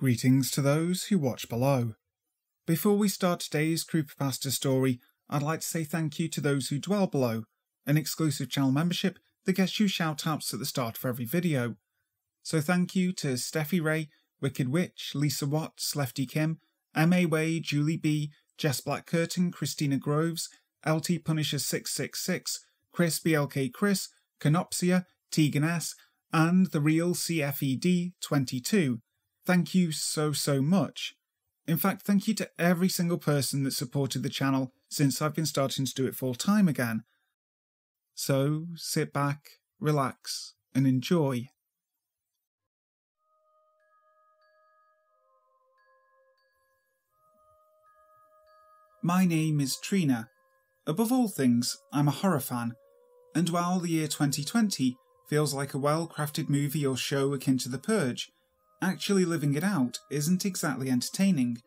Greetings to those who watch below. Before we start today's Creepypasta story, I'd like to say thank you to those who dwell below, an exclusive channel membership that gets you shoutouts at the start of every video. So thank you to Steffi Ray, Wicked Witch, Lisa Watts, Lefty Kim, M.A. Way, Julie B, Jess Black Curtain, Christina Groves, LT Punisher 666, Chris BLK Chris, Canopsia, Tegan S, and the real CFED 22. Thank you so, so much. In fact, thank you to every single person that supported the channel since I've been starting to do it full time again. So sit back, relax, and enjoy. My name is Trina. Above all things, I'm a horror fan, and while the year 2020 feels like a well crafted movie or show akin to The Purge, actually living it out isn't exactly entertaining.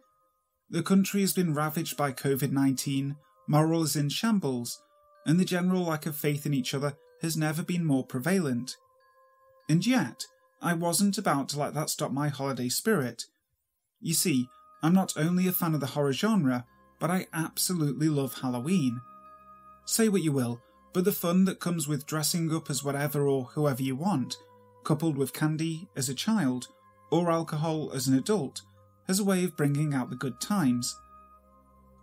The country has been ravaged by COVID 19, moral is in shambles, and the general lack of faith in each other has never been more prevalent. And yet, I wasn't about to let that stop my holiday spirit. You see, I'm not only a fan of the horror genre, but I absolutely love Halloween. Say what you will, but the fun that comes with dressing up as whatever or whoever you want, coupled with candy as a child, or alcohol as an adult, has a way of bringing out the good times.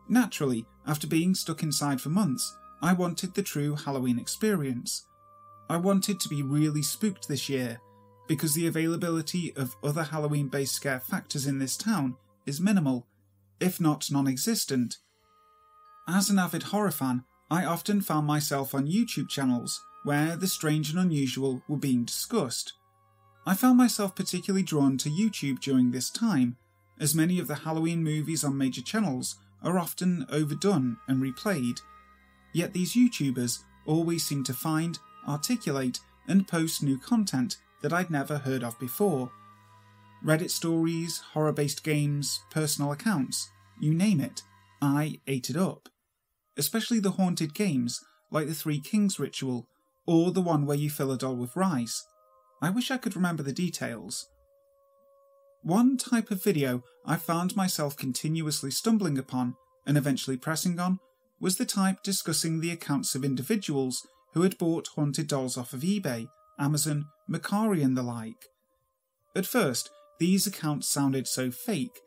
Naturally, after being stuck inside for months, I wanted the true Halloween experience. I wanted to be really spooked this year, because the availability of other Halloween based scare factors in this town is minimal, if not non existent. As an avid horror fan, I often found myself on YouTube channels where the strange and unusual were being discussed. I found myself particularly drawn to YouTube during this time, as many of the Halloween movies on major channels are often overdone and replayed. Yet these YouTubers always seem to find, articulate, and post new content that I'd never heard of before. Reddit stories, horror based games, personal accounts, you name it, I ate it up. Especially the haunted games like the Three Kings ritual or the one where you fill a doll with rice. I wish I could remember the details. One type of video I found myself continuously stumbling upon and eventually pressing on was the type discussing the accounts of individuals who had bought haunted dolls off of eBay, Amazon, Mercari, and the like. At first, these accounts sounded so fake,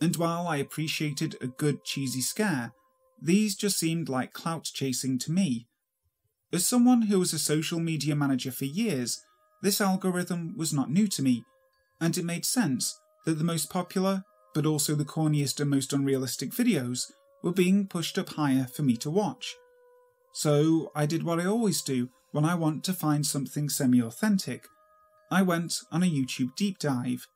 and while I appreciated a good cheesy scare, these just seemed like clout chasing to me. As someone who was a social media manager for years, this algorithm was not new to me, and it made sense that the most popular, but also the corniest and most unrealistic videos were being pushed up higher for me to watch. So I did what I always do when I want to find something semi authentic. I went on a YouTube deep dive.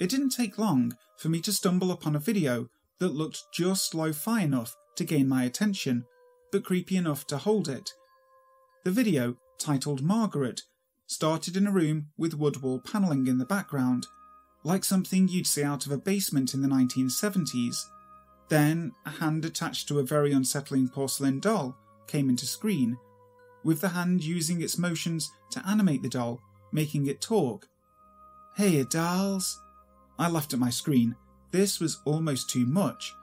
It didn't take long for me to stumble upon a video that looked just lo fi enough to gain my attention, but creepy enough to hold it. The video, titled Margaret, started in a room with wood wall panelling in the background, like something you'd see out of a basement in the 1970s. Then, a hand attached to a very unsettling porcelain doll came into screen, with the hand using its motions to animate the doll, making it talk. Hey, dolls! I laughed at my screen. This was almost too much.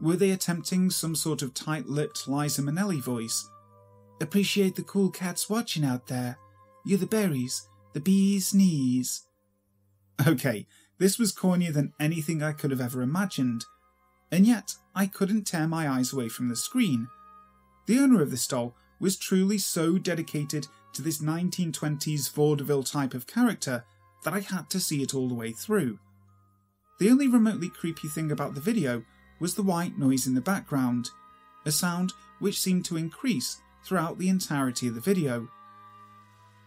Were they attempting some sort of tight lipped Liza Minnelli voice? Appreciate the cool cats watching out there. You're the berries, the bee's knees. Okay, this was cornier than anything I could have ever imagined, and yet I couldn't tear my eyes away from the screen. The owner of this doll was truly so dedicated to this 1920s vaudeville type of character that I had to see it all the way through. The only remotely creepy thing about the video was the white noise in the background, a sound which seemed to increase throughout the entirety of the video.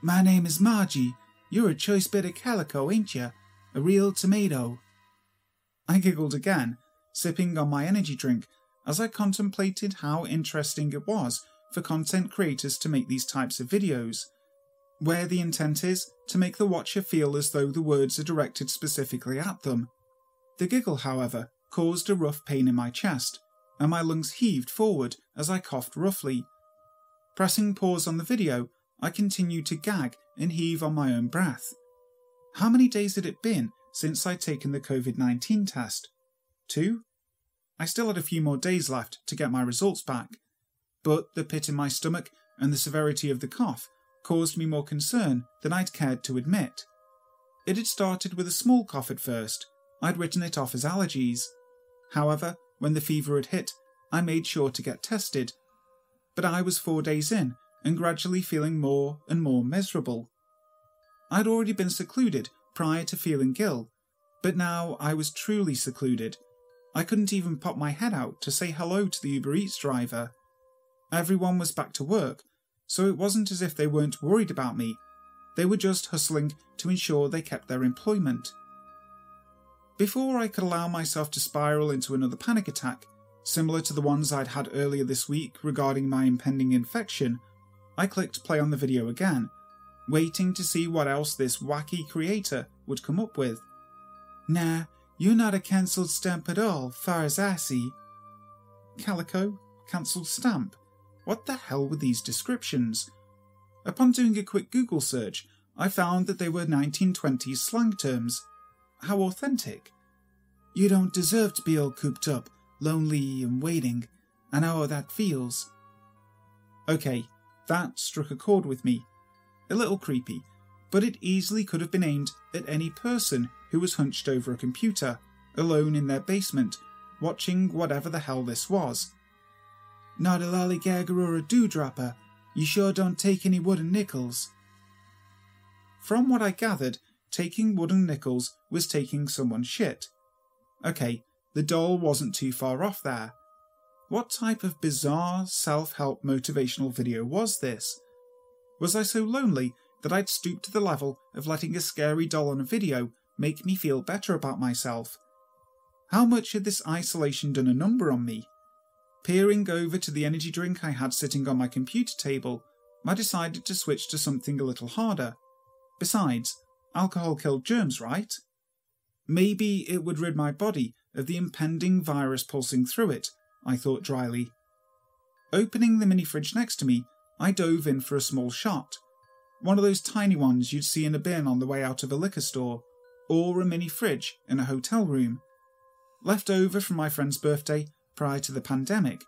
My name is Margie. You're a choice bit of calico, ain't you? A real tomato. I giggled again, sipping on my energy drink as I contemplated how interesting it was for content creators to make these types of videos, where the intent is to make the watcher feel as though the words are directed specifically at them. The giggle, however, caused a rough pain in my chest, and my lungs heaved forward as I coughed roughly. Pressing pause on the video, I continued to gag and heave on my own breath. How many days had it been since I'd taken the COVID 19 test. Two, I still had a few more days left to get my results back, but the pit in my stomach and the severity of the cough caused me more concern than I'd cared to admit. It had started with a small cough at first. I'd written it off as allergies. However, when the fever had hit, I made sure to get tested. But I was four days in and gradually feeling more and more miserable. I'd already been secluded prior to feeling ill, but now I was truly secluded. I couldn't even pop my head out to say hello to the Uber Eats driver. Everyone was back to work, so it wasn't as if they weren't worried about me. They were just hustling to ensure they kept their employment. Before I could allow myself to spiral into another panic attack, similar to the ones I'd had earlier this week regarding my impending infection, I clicked play on the video again, waiting to see what else this wacky creator would come up with. Nah, you're not a cancelled stamp at all, far as I see. Calico, cancelled stamp. What the hell were these descriptions? Upon doing a quick Google search, I found that they were 1920s slang terms. How authentic. You don't deserve to be all cooped up, lonely and waiting. I know how that feels. Okay, that struck a chord with me. A little creepy, but it easily could have been aimed at any person who was hunched over a computer, alone in their basement, watching whatever the hell this was. Not a lollygagger or a dewdropper. You sure don't take any wooden nickels. From what I gathered, taking wooden nickels was taking someone's shit. Okay, the doll wasn't too far off there. What type of bizarre self help motivational video was this? Was I so lonely that I'd stoop to the level of letting a scary doll on a video make me feel better about myself? How much had this isolation done a number on me? Peering over to the energy drink I had sitting on my computer table, I decided to switch to something a little harder. Besides, alcohol killed germs, right? Maybe it would rid my body of the impending virus pulsing through it I thought dryly. Opening the mini fridge next to me, I dove in for a small shot. One of those tiny ones you'd see in a bin on the way out of a liquor store, or a mini fridge in a hotel room. Left over from my friend's birthday prior to the pandemic,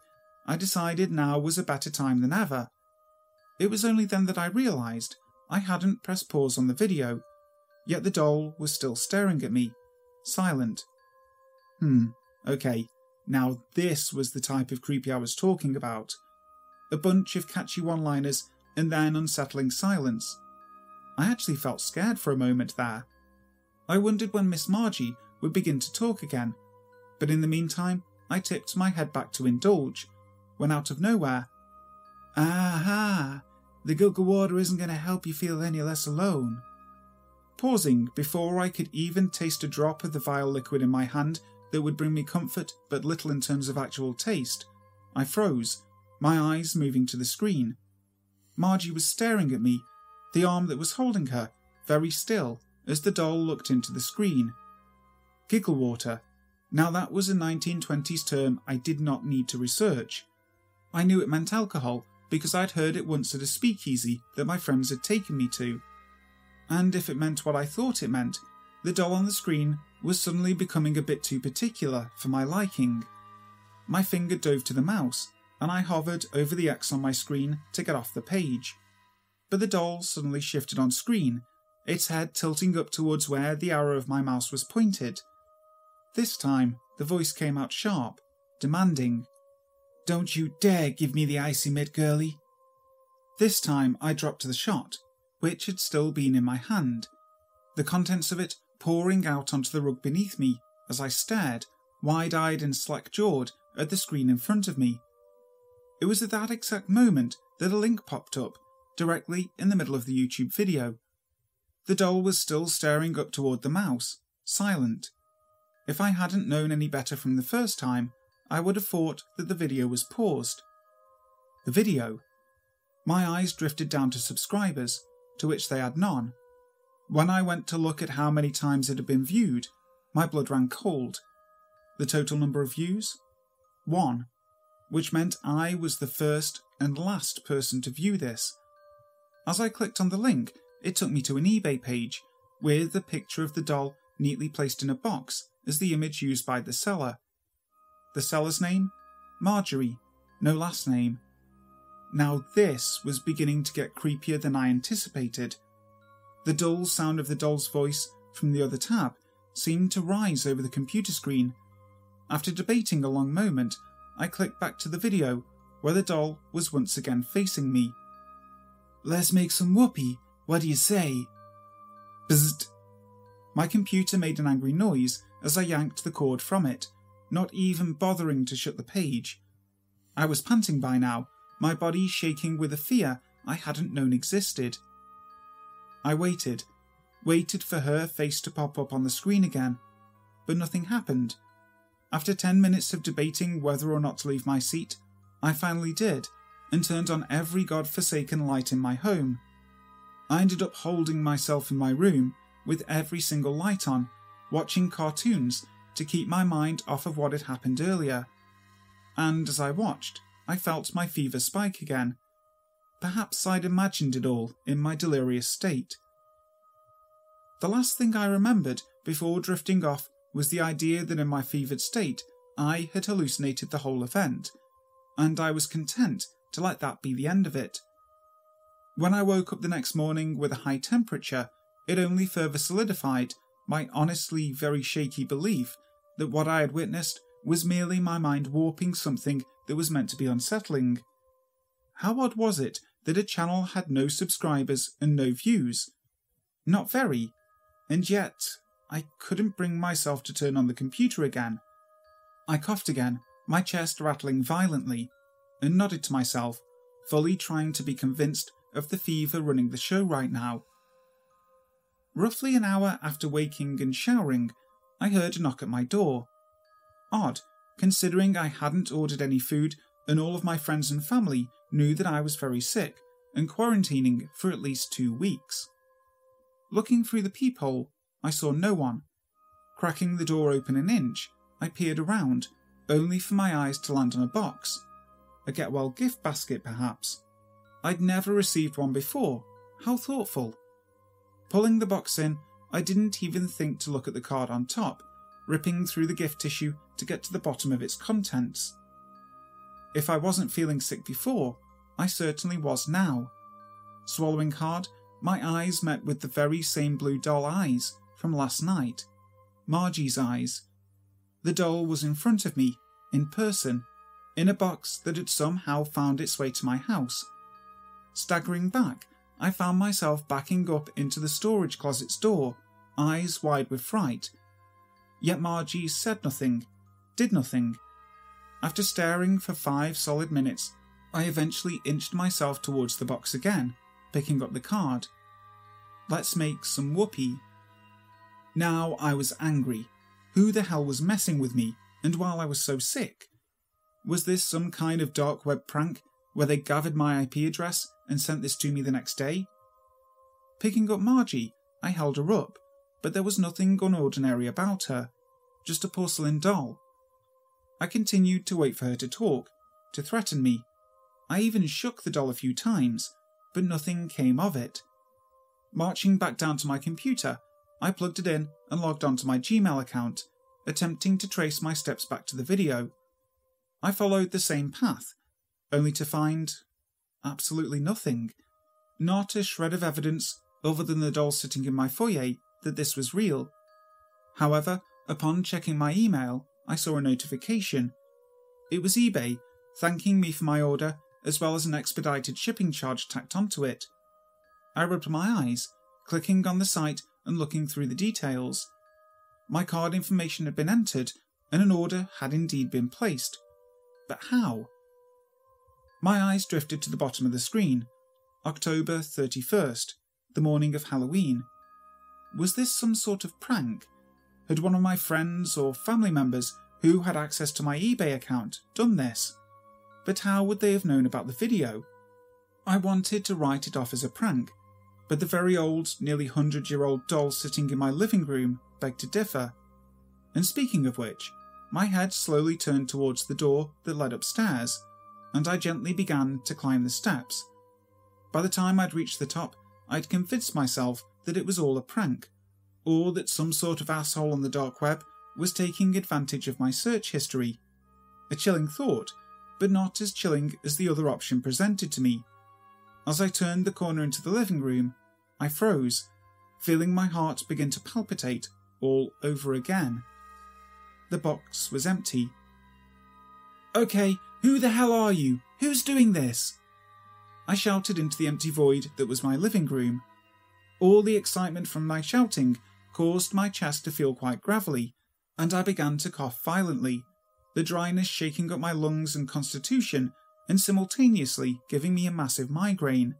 I decided now was a better time than ever. It was only then that I realised I hadn't pressed pause on the video, yet the doll was still staring at me, silent. Hmm, okay, now, this was the type of creepy I was talking about. A bunch of catchy one liners and then unsettling silence. I actually felt scared for a moment there. I wondered when Miss Margie would begin to talk again, but in the meantime, I tipped my head back to indulge, when out of nowhere, Aha! The Giggle water isn't going to help you feel any less alone. Pausing before I could even taste a drop of the vile liquid in my hand that would bring me comfort but little in terms of actual taste, I froze, my eyes moving to the screen. Margie was staring at me, the arm that was holding her, very still, as the doll looked into the screen. Giggle water. Now that was a 1920s term I did not need to research. I knew it meant alcohol because I'd heard it once at a speakeasy that my friends had taken me to. And if it meant what I thought it meant, the doll on the screen was suddenly becoming a bit too particular for my liking. My finger dove to the mouse, and I hovered over the X on my screen to get off the page. But the doll suddenly shifted on screen, its head tilting up towards where the arrow of my mouse was pointed. This time, the voice came out sharp, demanding, Don't you dare give me the icy mitt, girlie. This time I dropped the shot, which had still been in my hand. The contents of it pouring out onto the rug beneath me as I stared, wide eyed and slack jawed, at the screen in front of me. It was at that exact moment that a link popped up, directly in the middle of the YouTube video. The doll was still staring up toward the mouse, silent. If I hadn't known any better from the first time, I would have thought that the video was paused. The video. My eyes drifted down to subscribers, to which they had none. When I went to look at how many times it had been viewed, my blood ran cold. The total number of views? One, which meant I was the first and last person to view this. As I clicked on the link, it took me to an eBay page with the picture of the doll neatly placed in a box as the image used by the seller. The seller's name? Marjorie, no last name. Now, this was beginning to get creepier than I anticipated. The dull sound of the doll's voice from the other tab seemed to rise over the computer screen. After debating a long moment, I clicked back to the video where the doll was once again facing me. Let's make some whoopee. What do you say? Bzzzt. My computer made an angry noise as I yanked the cord from it, not even bothering to shut the page. I was panting by now, my body shaking with a fear I hadn't known existed. I waited, waited for her face to pop up on the screen again, but nothing happened. After ten minutes of debating whether or not to leave my seat, I finally did and turned on every god-forsaken light in my home. I ended up holding myself in my room with every single light on, watching cartoons to keep my mind off of what had happened earlier. And as I watched, I felt my fever spike again. Perhaps I'd imagined it all in my delirious state. The last thing I remembered before drifting off was the idea that in my fevered state I had hallucinated the whole event, and I was content to let that be the end of it. When I woke up the next morning with a high temperature, it only further solidified my honestly very shaky belief that what I had witnessed was merely my mind warping something that was meant to be unsettling. How odd was it that a channel had no subscribers and no views? Not very, and yet I couldn't bring myself to turn on the computer again. I coughed again, my chest rattling violently, and nodded to myself, fully trying to be convinced of the fever running the show right now. Roughly an hour after waking and showering, I heard a knock at my door. Odd, considering I hadn't ordered any food and all of my friends and family knew that I was very sick and quarantining for at least two weeks. Looking through the peephole, I saw no one. Cracking the door open an inch, I peered around, only for my eyes to land on a box. A get well gift basket, perhaps. I'd never received one before. How thoughtful. Pulling the box in, I didn't even think to look at the card on top, ripping through the gift tissue to get to the bottom of its contents. If I wasn't feeling sick before, I certainly was now. Swallowing hard, my eyes met with the very same blue doll eyes from last night. Margie's eyes. The doll was in front of me, in person, in a box that had somehow found its way to my house. Staggering back, I found myself backing up into the storage closet's door, eyes wide with fright. Yet Margie said nothing, did nothing. After staring for five solid minutes, I eventually inched myself towards the box again, picking up the card. Let's make some whoopee. Now I was angry. Who the hell was messing with me, and while I was so sick? Was this some kind of dark web prank where they gathered my IP address and sent this to me the next day? Picking up Margie, I held her up, but there was nothing unordinary about her, just a porcelain doll. I continued to wait for her to talk, to threaten me. I even shook the doll a few times, but nothing came of it. Marching back down to my computer, I plugged it in and logged onto my Gmail account, attempting to trace my steps back to the video. I followed the same path, only to find absolutely nothing. Not a shred of evidence other than the doll sitting in my foyer that this was real. However, upon checking my email, I saw a notification. It was eBay thanking me for my order as well as an expedited shipping charge tacked onto it. I rubbed my eyes, clicking on the site and looking through the details. My card information had been entered and an order had indeed been placed. But how? My eyes drifted to the bottom of the screen. October 31st, the morning of Halloween. Was this some sort of prank? Had one of my friends or family members who had access to my eBay account done this? But how would they have known about the video? I wanted to write it off as a prank, but the very old, nearly 100 year old doll sitting in my living room begged to differ. And speaking of which, my head slowly turned towards the door that led upstairs, and I gently began to climb the steps. By the time I'd reached the top, I'd convinced myself that it was all a prank. or that some sort of asshole on the dark web was taking advantage of my search history. A chilling thought, but not as chilling as the other option presented to me. As I turned the corner into the living room, I froze, feeling my heart begin to palpitate all over again. The box was empty. Okay, who the hell are you? Who's doing this? I shouted into the empty void that was my living room. All the excitement from my shouting caused my chest to feel quite gravelly, and I began to cough violently, the dryness shaking up my lungs and constitution and simultaneously giving me a massive migraine.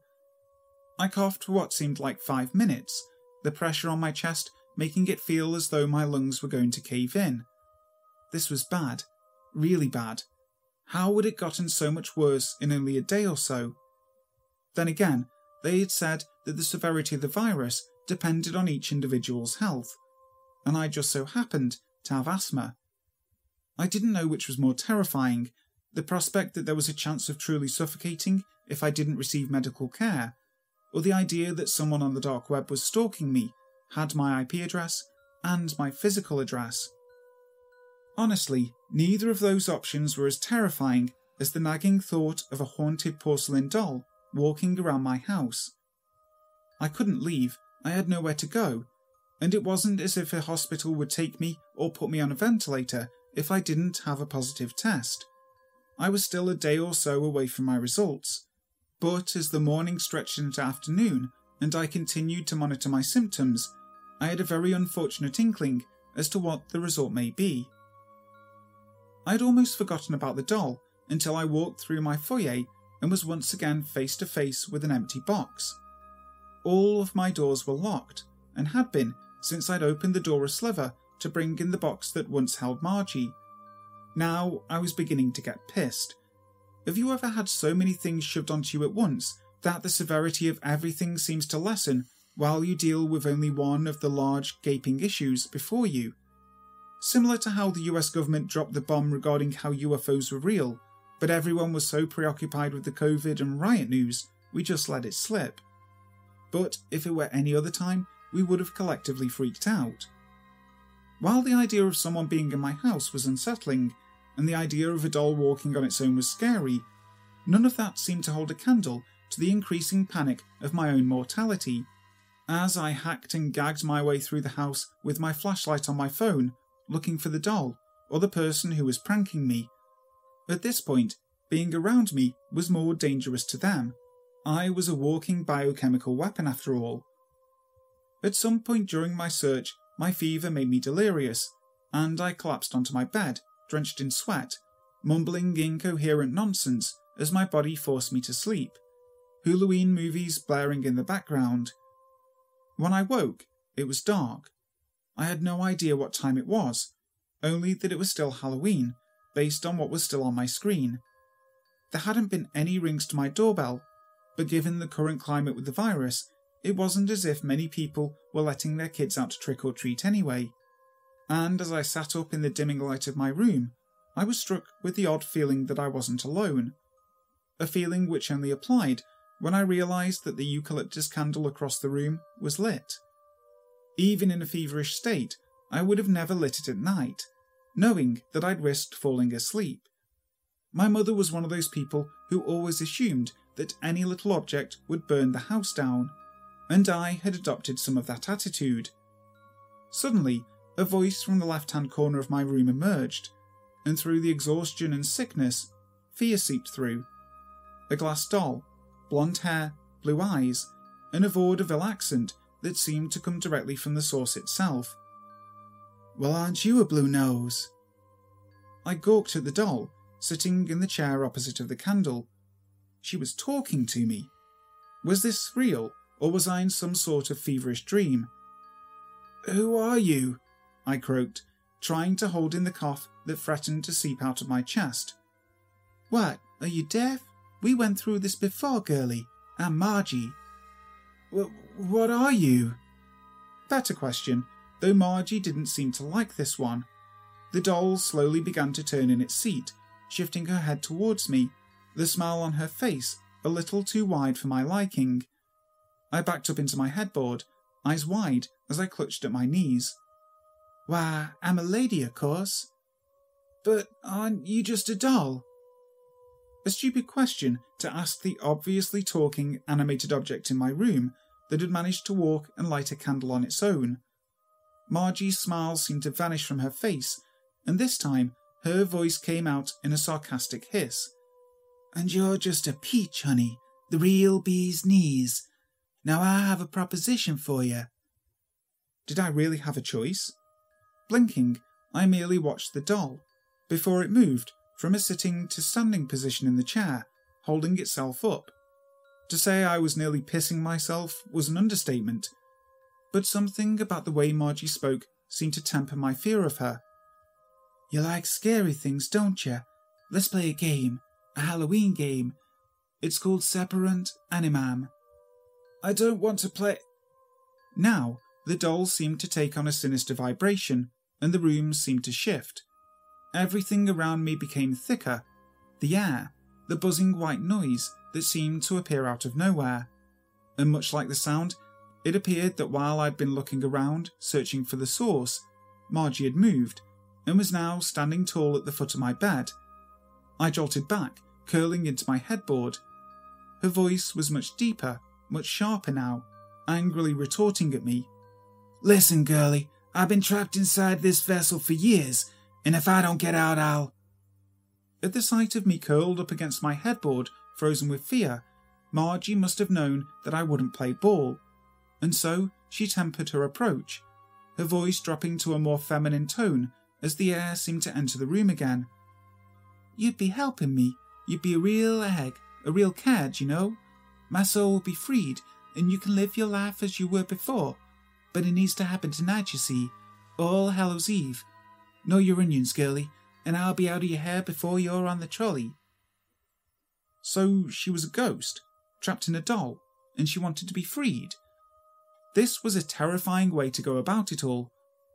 I coughed for what seemed like five minutes, the pressure on my chest making it feel as though my lungs were going to cave in. This was bad, really bad. How had it gotten so much worse in only a day or so? Then again, they had said that the severity of the virus depended on each individual's health, and I just so happened to have asthma. I didn't know which was more terrifying the prospect that there was a chance of truly suffocating if I didn't receive medical care, or the idea that someone on the dark web was stalking me, had my IP address, and my physical address. Honestly, neither of those options were as terrifying as the nagging thought of a haunted porcelain doll walking around my house. I couldn't leave, I had nowhere to go, and it wasn't as if a hospital would take me or put me on a ventilator if I didn't have a positive test. I was still a day or so away from my results, but as the morning stretched into afternoon and I continued to monitor my symptoms, I had a very unfortunate inkling as to what the result may be. I had almost forgotten about the doll until I walked through my foyer and was once again face to face with an empty box. All of my doors were locked, and had been since I'd opened the door a sliver to bring in the box that once held Margie. Now I was beginning to get pissed. Have you ever had so many things shoved onto you at once that the severity of everything seems to lessen while you deal with only one of the large, gaping issues before you? Similar to how the US government dropped the bomb regarding how UFOs were real, but everyone was so preoccupied with the COVID and riot news, we just let it slip. But if it were any other time, we would have collectively freaked out. While the idea of someone being in my house was unsettling, and the idea of a doll walking on its own was scary, none of that seemed to hold a candle to the increasing panic of my own mortality. As I hacked and gagged my way through the house with my flashlight on my phone, looking for the doll or the person who was pranking me, at this point, being around me was more dangerous to them. I was a walking biochemical weapon after all. At some point during my search, my fever made me delirious, and I collapsed onto my bed, drenched in sweat, mumbling incoherent nonsense as my body forced me to sleep, Halloween movies blaring in the background. When I woke, it was dark. I had no idea what time it was, only that it was still Halloween, based on what was still on my screen. There hadn't been any rings to my doorbell, but given the current climate with the virus, it wasn't as if many people were letting their kids out to trick or treat anyway. And as I sat up in the dimming light of my room, I was struck with the odd feeling that I wasn't alone. A feeling which only applied when I realised that the eucalyptus candle across the room was lit. Even in a feverish state, I would have never lit it at night, knowing that I'd risked falling asleep. My mother was one of those people who always assumed that any little object would burn the house down, and I had adopted some of that attitude. Suddenly, a voice from the left hand corner of my room emerged, and through the exhaustion and sickness, fear seeped through. A glass doll, blonde hair, blue eyes, and a vaudeville accent that seemed to come directly from the source itself. Well, aren't you a blue nose? I gawked at the doll, sitting in the chair opposite of the candle. She was talking to me. Was this real, or was I in some sort of feverish dream? Who are you? I croaked, trying to hold in the cough that threatened to seep out of my chest. What, are you deaf? We went through this before, girlie. I'm Margie. W- what are you? Better question, though Margie didn't seem to like this one. The doll slowly began to turn in its seat, shifting her head towards me, the smile on her face a little too wide for my liking. I backed up into my headboard, eyes wide as I clutched at my knees. Why, I'm a lady, of course. But aren't you just a doll? A stupid question to ask the obviously talking animated object in my room that had managed to walk and light a candle on its own. Margie's smile seemed to vanish from her face, and this time her voice came out in a sarcastic hiss. And you're just a peach, honey, the real bee's knees. Now I have a proposition for you. Did I really have a choice? Blinking, I merely watched the doll before it moved from a sitting to standing position in the chair, holding itself up. To say I was nearly pissing myself was an understatement, but something about the way Margie spoke seemed to temper my fear of her. You like scary things, don't you? Let's play a game, a Halloween game. It's called Separant Animam. I don't want to play. Now, the doll seemed to take on a sinister vibration, and the room seemed to shift. Everything around me became thicker. The air, the buzzing white noise that seemed to appear out of nowhere. And much like the sound, it appeared that while I'd been looking around, searching for the source, Margie had moved and was now standing tall at the foot of my bed. I jolted back, curling into my headboard. Her voice was much deeper, much sharper now, angrily retorting at me. Listen, girlie, I've been trapped inside this vessel for years and if I don't get out, I'll. At the sight of me curled up against my headboard, frozen with fear, Margie must have known that I wouldn't play ball, and so she tempered her approach, her voice dropping to a more feminine tone as the air seemed to enter the room again. You'd be helping me. You'd be a real egg, a real cad, you know. My soul will be freed, and you can live your life as you were before. But it needs to happen tonight, you see. All Hallows Eve, Know your onions, girlie, and I'll be out of your hair before you're on the trolley. So she was a ghost, trapped in a doll, and she wanted to be freed. This was a terrifying way to go about it all,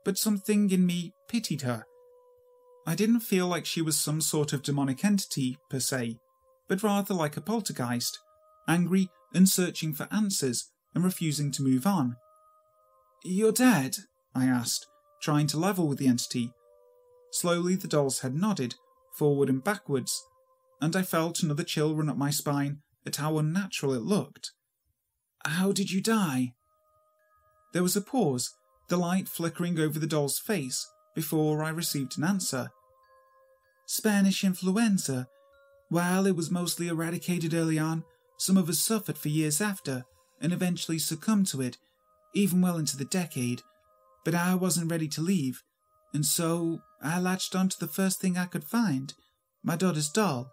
but something in me pitied her. I didn't feel like she was some sort of demonic entity, per se, but rather like a poltergeist, angry and searching for answers and refusing to move on. You're dead? I asked, trying to level with the entity Slowly the doll's head nodded, forward and backwards, and I felt another chill run up my spine at how unnatural it looked. How did you die? There was a pause, the light flickering over the doll's face, before I received an answer. Spanish influenza. While it was mostly eradicated early on, some of us suffered for years after, and eventually succumbed to it, even well into the decade. But I wasn't ready to leave, and so I latched onto the first thing I could find my daughter's doll.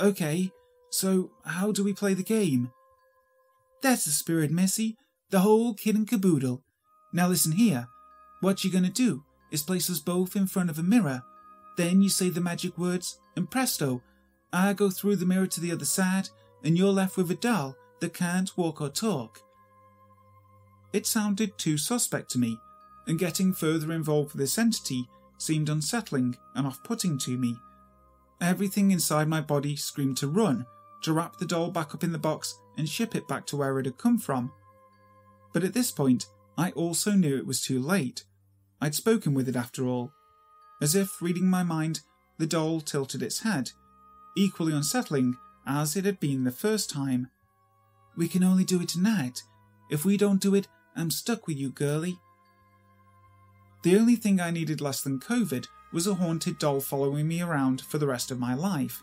Okay, so how do we play the game? That's the spirit, Missy. The whole kit and caboodle. Now listen here. What you're gonna do is place us both in front of a mirror. Then you say the magic words, and presto, I go through the mirror to the other side, and you're left with a doll that can't walk or talk. It sounded too suspect to me, and getting further involved with this entity seemed unsettling and off putting to me. Everything inside my body screamed to run, to wrap the doll back up in the box and ship it back to where it had come from. But at this point, I also knew it was too late. I'd spoken with it after all. As if reading my mind, the doll tilted its head, equally unsettling as it had been the first time. We can only do it tonight. If we don't do it, I'm stuck with you, girlie. The only thing I needed less than COVID was a haunted doll following me around for the rest of my life.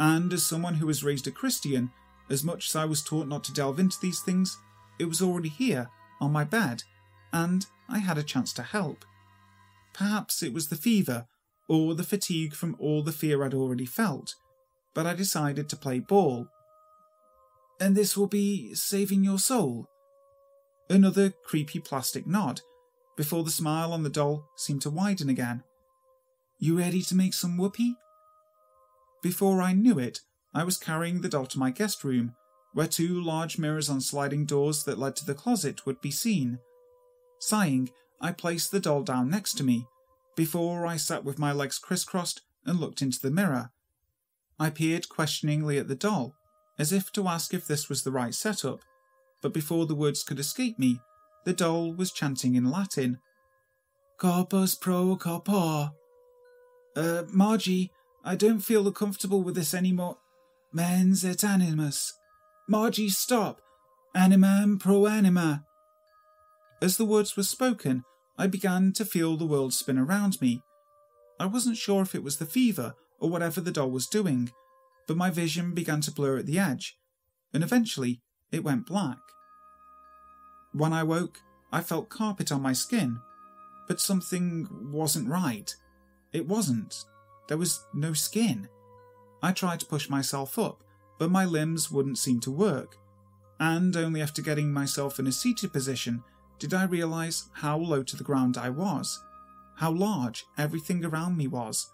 And as someone who was raised a Christian, as much as I was taught not to delve into these things, it was already here, on my bed, and I had a chance to help. Perhaps it was the fever, or the fatigue from all the fear I'd already felt, but I decided to play ball. And this will be saving your soul? Another creepy plastic nod, before the smile on the doll seemed to widen again. You ready to make some whoopee? Before I knew it, I was carrying the doll to my guest room, where two large mirrors on sliding doors that led to the closet would be seen. Sighing, I placed the doll down next to me, before I sat with my legs crisscrossed and looked into the mirror. I peered questioningly at the doll, as if to ask if this was the right setup, but before the words could escape me, the doll was chanting in Latin. Corpus pro corpore. Uh, Margie, I don't feel comfortable with this anymore. Mens et animus. Margie, stop! Animam pro anima. As the words were spoken, I began to feel the world spin around me. I wasn't sure if it was the fever or whatever the doll was doing, but my vision began to blur at the edge, and eventually it went black. When I woke, I felt carpet on my skin, but something wasn't right. It wasn't. There was no skin. I tried to push myself up, but my limbs wouldn't seem to work, and only after getting myself in a seated position did I realise how low to the ground I was, how large everything around me was.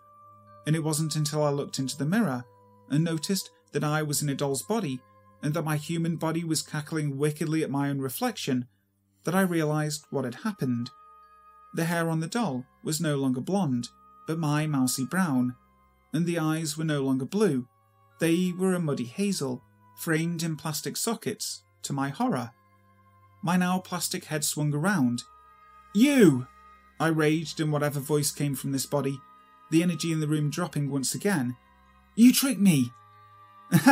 And it wasn't until I looked into the mirror and noticed that I was in a doll's body and that my human body was cackling wickedly at my own reflection that I realised what had happened. The hair on the doll was no longer blonde, but my mousy brown, and the eyes were no longer blue. They were a muddy hazel, framed in plastic sockets, to my horror. My now plastic head swung around. You! I raged in whatever voice came from this body, the energy in the room dropping once again. You tricked me!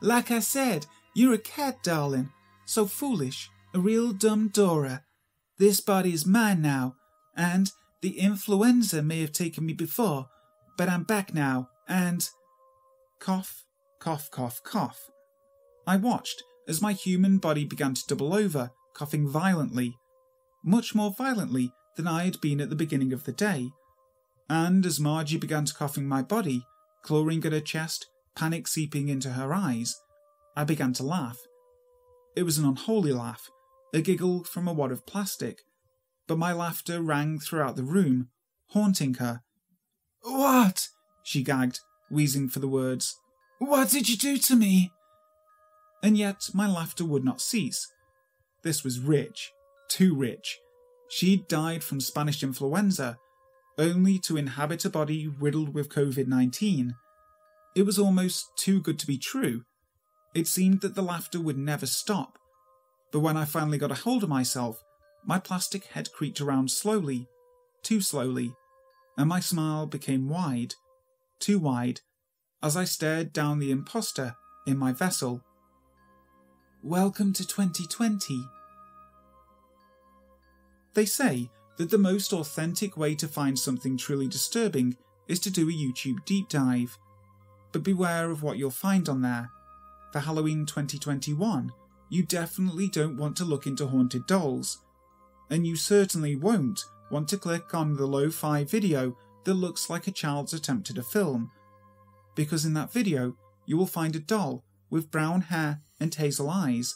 like I said, you're a cat, darling. So foolish, a real dumb Dora. This body is mine now, and the influenza may have taken me before, but I'm back now, and. Cough, cough, cough, cough. I watched as my human body began to double over, coughing violently, much more violently than I had been at the beginning of the day. And as Margie began to cough in my body, clawing at her chest, panic seeping into her eyes, I began to laugh. It was an unholy laugh, a giggle from a wad of plastic, but my laughter rang throughout the room, haunting her. What? she gagged, wheezing for the words. What did you do to me? And yet my laughter would not cease. This was rich, too rich. She'd died from Spanish influenza, only to inhabit a body riddled with COVID 19. It was almost too good to be true. It seemed that the laughter would never stop. But when I finally got a hold of myself, my plastic head creaked around slowly, too slowly, and my smile became wide, too wide, as I stared down the impostor in my vessel. Welcome to 2020. They say that the most authentic way to find something truly disturbing is to do a YouTube deep dive. But beware of what you'll find on there. For Halloween 2021, you definitely don't want to look into haunted dolls. And you certainly won't want to click on the lo fi video that looks like a child's attempt at a film. Because in that video, you will find a doll with brown hair and hazel eyes,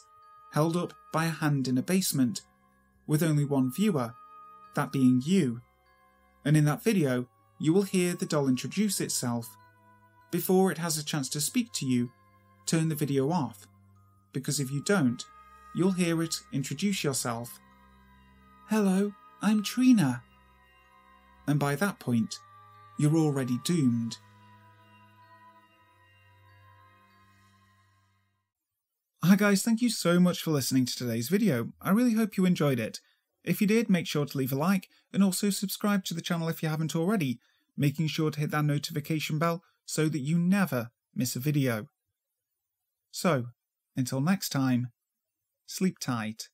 held up by a hand in a basement with only one viewer, that being you. And in that video, you will hear the doll introduce itself. Before it has a chance to speak to you, turn the video off, because if you don't, you'll hear it introduce yourself. Hello, I'm Trina. And by that point, you're already doomed. Hi guys, thank you so much for listening to today's video. I really hope you enjoyed it. If you did, make sure to leave a like and also subscribe to the channel if you haven't already, making sure to hit that notification bell so that you never miss a video. So, until next time, sleep tight.